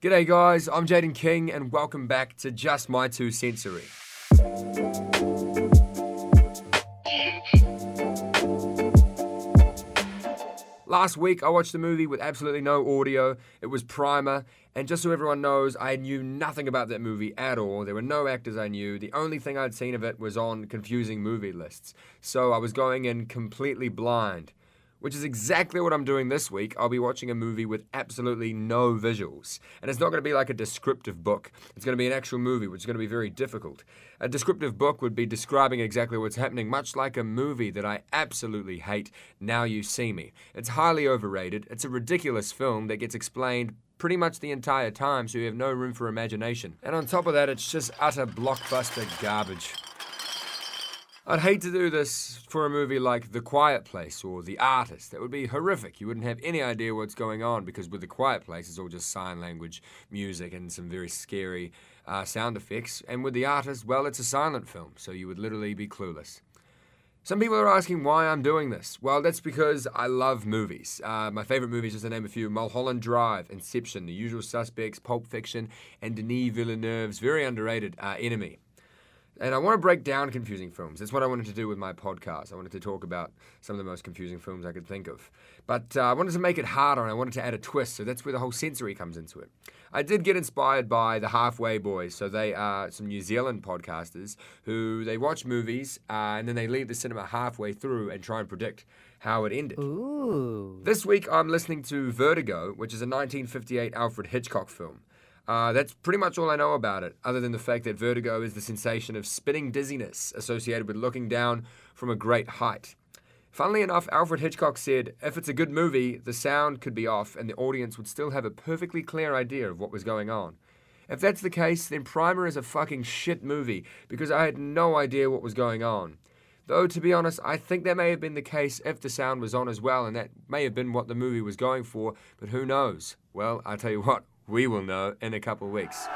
G'day, guys. I'm Jayden King, and welcome back to Just My Two Sensory. Last week, I watched a movie with absolutely no audio. It was Primer, and just so everyone knows, I knew nothing about that movie at all. There were no actors I knew. The only thing I'd seen of it was on confusing movie lists. So I was going in completely blind which is exactly what I'm doing this week. I'll be watching a movie with absolutely no visuals. And it's not going to be like a descriptive book, it's going to be an actual movie, which is going to be very difficult. A descriptive book would be describing exactly what's happening, much like a movie that I absolutely hate, Now You See Me. It's highly overrated, it's a ridiculous film that gets explained pretty much the entire time, so you have no room for imagination. And on top of that, it's just utter blockbuster garbage. I'd hate to do this for a movie like The Quiet Place or The Artist. That would be horrific. You wouldn't have any idea what's going on because with The Quiet Place, it's all just sign language, music, and some very scary uh, sound effects. And with The Artist, well, it's a silent film, so you would literally be clueless. Some people are asking why I'm doing this. Well, that's because I love movies. Uh, my favorite movies, just to name a few Mulholland Drive, Inception, The Usual Suspects, Pulp Fiction, and Denis Villeneuve's very underrated uh, Enemy. And I want to break down confusing films. That's what I wanted to do with my podcast. I wanted to talk about some of the most confusing films I could think of. But uh, I wanted to make it harder and I wanted to add a twist. So that's where the whole sensory comes into it. I did get inspired by the Halfway Boys. So they are some New Zealand podcasters who they watch movies uh, and then they leave the cinema halfway through and try and predict how it ended. Ooh. This week I'm listening to Vertigo, which is a 1958 Alfred Hitchcock film. Uh, that's pretty much all I know about it, other than the fact that vertigo is the sensation of spinning dizziness associated with looking down from a great height. Funnily enough, Alfred Hitchcock said if it's a good movie, the sound could be off and the audience would still have a perfectly clear idea of what was going on. If that's the case, then Primer is a fucking shit movie because I had no idea what was going on. Though, to be honest, I think that may have been the case if the sound was on as well, and that may have been what the movie was going for, but who knows? Well, I tell you what, we will know in a couple of weeks.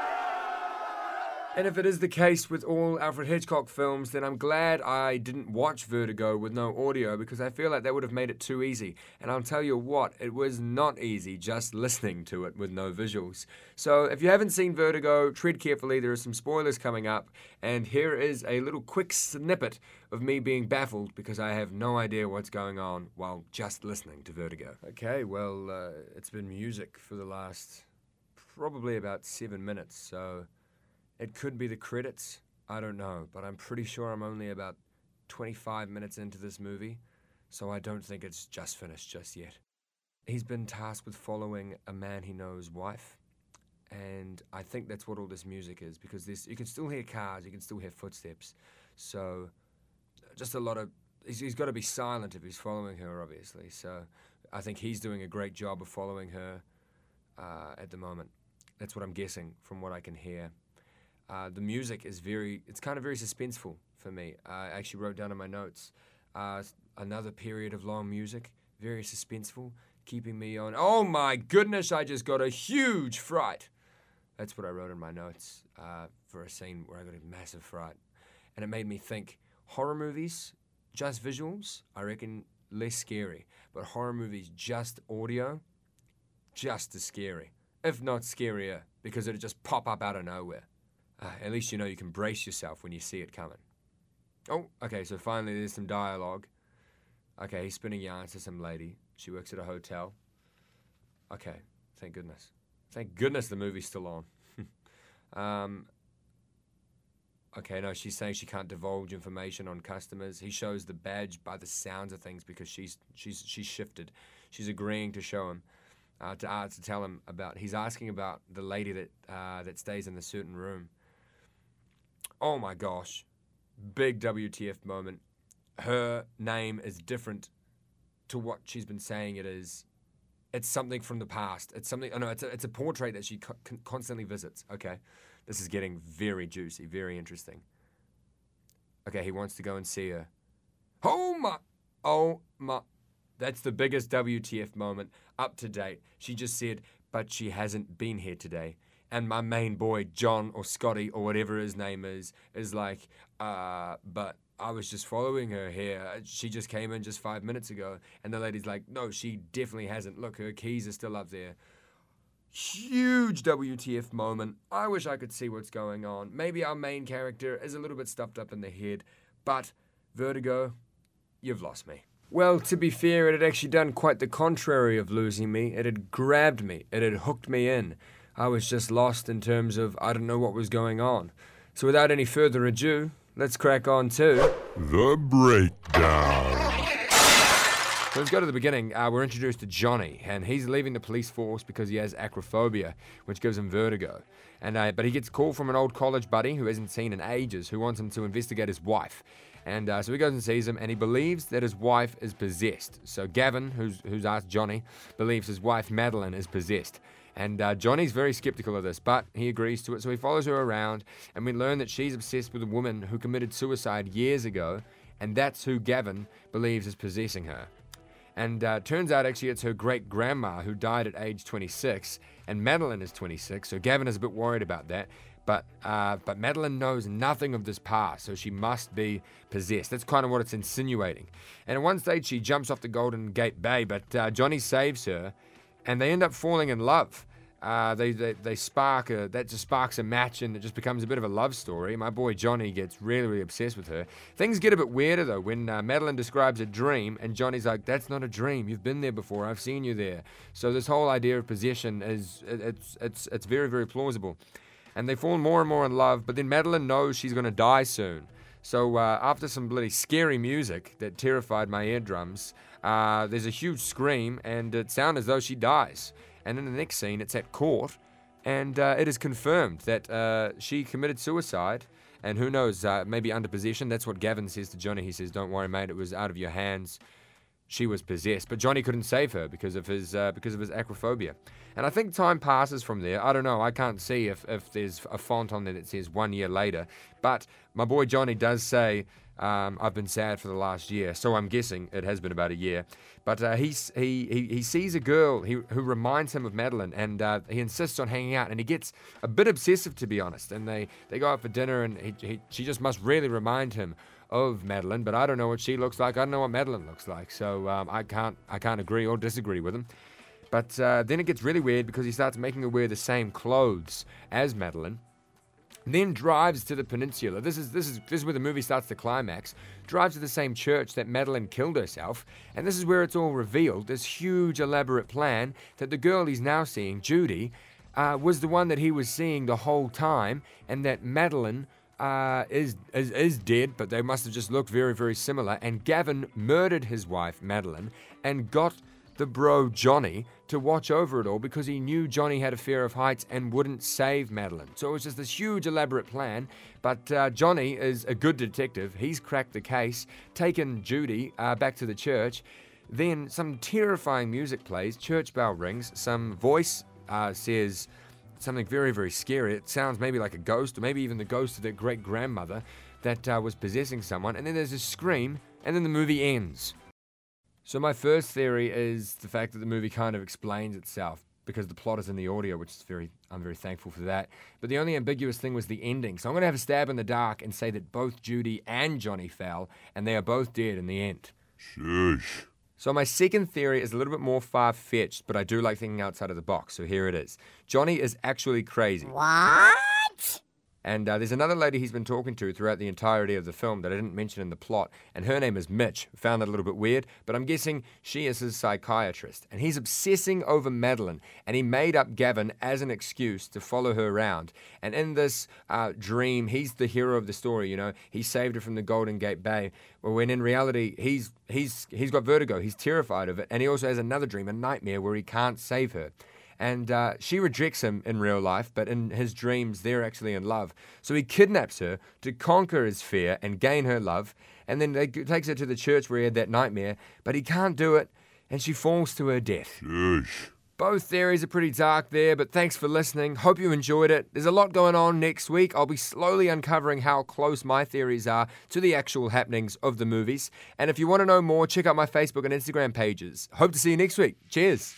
And if it is the case with all Alfred Hitchcock films, then I'm glad I didn't watch Vertigo with no audio because I feel like that would have made it too easy. And I'll tell you what, it was not easy just listening to it with no visuals. So if you haven't seen Vertigo, tread carefully. There are some spoilers coming up. And here is a little quick snippet of me being baffled because I have no idea what's going on while just listening to Vertigo. Okay, well, uh, it's been music for the last probably about seven minutes, so it could be the credits. I don't know, but I'm pretty sure I'm only about 25 minutes into this movie, so I don't think it's just finished just yet. He's been tasked with following a man he knows wife, and I think that's what all this music is because this you can still hear cars, you can still hear footsteps, so just a lot of he's, he's got to be silent if he's following her, obviously. So I think he's doing a great job of following her uh, at the moment. That's what I'm guessing from what I can hear. Uh, the music is very, it's kind of very suspenseful for me. I actually wrote down in my notes uh, another period of long music, very suspenseful, keeping me on. Oh my goodness, I just got a huge fright. That's what I wrote in my notes uh, for a scene where I got a massive fright. And it made me think horror movies, just visuals, I reckon less scary. But horror movies, just audio, just as scary if not scarier, because it'll just pop up out of nowhere. Uh, at least you know you can brace yourself when you see it coming. Oh, okay, so finally there's some dialogue. Okay, he's spinning yarns to some lady. She works at a hotel. Okay, thank goodness. Thank goodness the movie's still on. um, okay, no, she's saying she can't divulge information on customers. He shows the badge by the sounds of things because she's she's she's shifted. She's agreeing to show him uh, to uh, to tell him about. He's asking about the lady that uh, that stays in the certain room. Oh my gosh, big WTF moment. Her name is different to what she's been saying it is. It's something from the past. It's something. Oh no, it's a, it's a portrait that she co- constantly visits. Okay, this is getting very juicy, very interesting. Okay, he wants to go and see her. Oh my, oh my, that's the biggest WTF moment up to date. She just said, but she hasn't been here today. And my main boy, John or Scottie or whatever his name is, is like, uh, but I was just following her here. She just came in just five minutes ago. And the lady's like, no, she definitely hasn't. Look, her keys are still up there. huge WTF moment. I wish I could see what's going on. Maybe our main character is a little bit stuffed up in the head, but Vertigo, you've lost me. Well, to be fair, it had actually done quite the contrary of losing me. It had grabbed me, it had hooked me in. I was just lost in terms of I don't know what was going on. So, without any further ado, let's crack on to The Breakdown. So let's go to the beginning. Uh, we're introduced to Johnny, and he's leaving the police force because he has acrophobia, which gives him vertigo. And uh, but he gets a call from an old college buddy who hasn't seen in ages, who wants him to investigate his wife. And uh, so he goes and sees him, and he believes that his wife is possessed. So Gavin, who's who's asked Johnny, believes his wife Madeline is possessed. And uh, Johnny's very skeptical of this, but he agrees to it. So he follows her around, and we learn that she's obsessed with a woman who committed suicide years ago, and that's who Gavin believes is possessing her. And uh, turns out actually it's her great grandma who died at age 26, and Madeline is 26, so Gavin is a bit worried about that. But uh, but Madeline knows nothing of this past, so she must be possessed. That's kind of what it's insinuating. And at one stage, she jumps off the Golden Gate Bay, but uh, Johnny saves her, and they end up falling in love. Uh, they, they, they spark a, that just sparks a match and it just becomes a bit of a love story. My boy Johnny gets really, really obsessed with her. Things get a bit weirder though when uh, Madeline describes a dream and Johnny's like, "That's not a dream. You've been there before. I've seen you there." So this whole idea of possession is it's it's it's very, very plausible. And they fall more and more in love. But then Madeline knows she's going to die soon. So uh, after some bloody scary music that terrified my eardrums, uh, there's a huge scream and it sounds as though she dies. And in the next scene, it's at court, and uh, it is confirmed that uh, she committed suicide. And who knows, uh, maybe under possession. That's what Gavin says to Johnny. He says, Don't worry, mate, it was out of your hands. She was possessed. But Johnny couldn't save her because of his, uh, because of his acrophobia. And I think time passes from there. I don't know. I can't see if, if there's a font on there that says one year later. But my boy Johnny does say, um, I've been sad for the last year, so I'm guessing it has been about a year. But uh, he, he, he, sees a girl he, who reminds him of Madeline, and uh, he insists on hanging out, and he gets a bit obsessive, to be honest. And they, they go out for dinner, and he, he, she just must really remind him of Madeline, but I don't know what she looks like. I don't know what Madeline looks like, so um, I can't I can't agree or disagree with him. But uh, then it gets really weird because he starts making her wear the same clothes as Madeline then drives to the peninsula. This is this is this is where the movie starts to climax. Drives to the same church that Madeline killed herself, and this is where it's all revealed. This huge elaborate plan that the girl he's now seeing, Judy, uh, was the one that he was seeing the whole time, and that Madeline. Uh, is, is is dead, but they must have just looked very, very similar. And Gavin murdered his wife, Madeline, and got the bro Johnny to watch over it all because he knew Johnny had a fear of heights and wouldn't save Madeline. So it was just this huge, elaborate plan. But uh, Johnny is a good detective. He's cracked the case, taken Judy uh, back to the church. Then some terrifying music plays, church bell rings, some voice uh, says something very, very scary. It sounds maybe like a ghost, or maybe even the ghost of their great grandmother that uh, was possessing someone. And then there's a scream, and then the movie ends. So my first theory is the fact that the movie kind of explains itself because the plot is in the audio, which is very I'm very thankful for that. But the only ambiguous thing was the ending. So I'm gonna have a stab in the dark and say that both Judy and Johnny fell, and they are both dead in the end. Shush. So my second theory is a little bit more far-fetched, but I do like thinking outside of the box. So here it is. Johnny is actually crazy. What? And uh, there's another lady he's been talking to throughout the entirety of the film that I didn't mention in the plot, and her name is Mitch. Found that a little bit weird, but I'm guessing she is his psychiatrist. And he's obsessing over Madeline, and he made up Gavin as an excuse to follow her around. And in this uh, dream, he's the hero of the story. You know, he saved her from the Golden Gate Bay. When in reality, he's he's he's got vertigo. He's terrified of it, and he also has another dream, a nightmare where he can't save her and uh, she rejects him in real life, but in his dreams, they're actually in love. So he kidnaps her to conquer his fear and gain her love, and then he takes her to the church where he had that nightmare, but he can't do it, and she falls to her death. Shush. Both theories are pretty dark there, but thanks for listening. Hope you enjoyed it. There's a lot going on next week. I'll be slowly uncovering how close my theories are to the actual happenings of the movies. And if you want to know more, check out my Facebook and Instagram pages. Hope to see you next week. Cheers.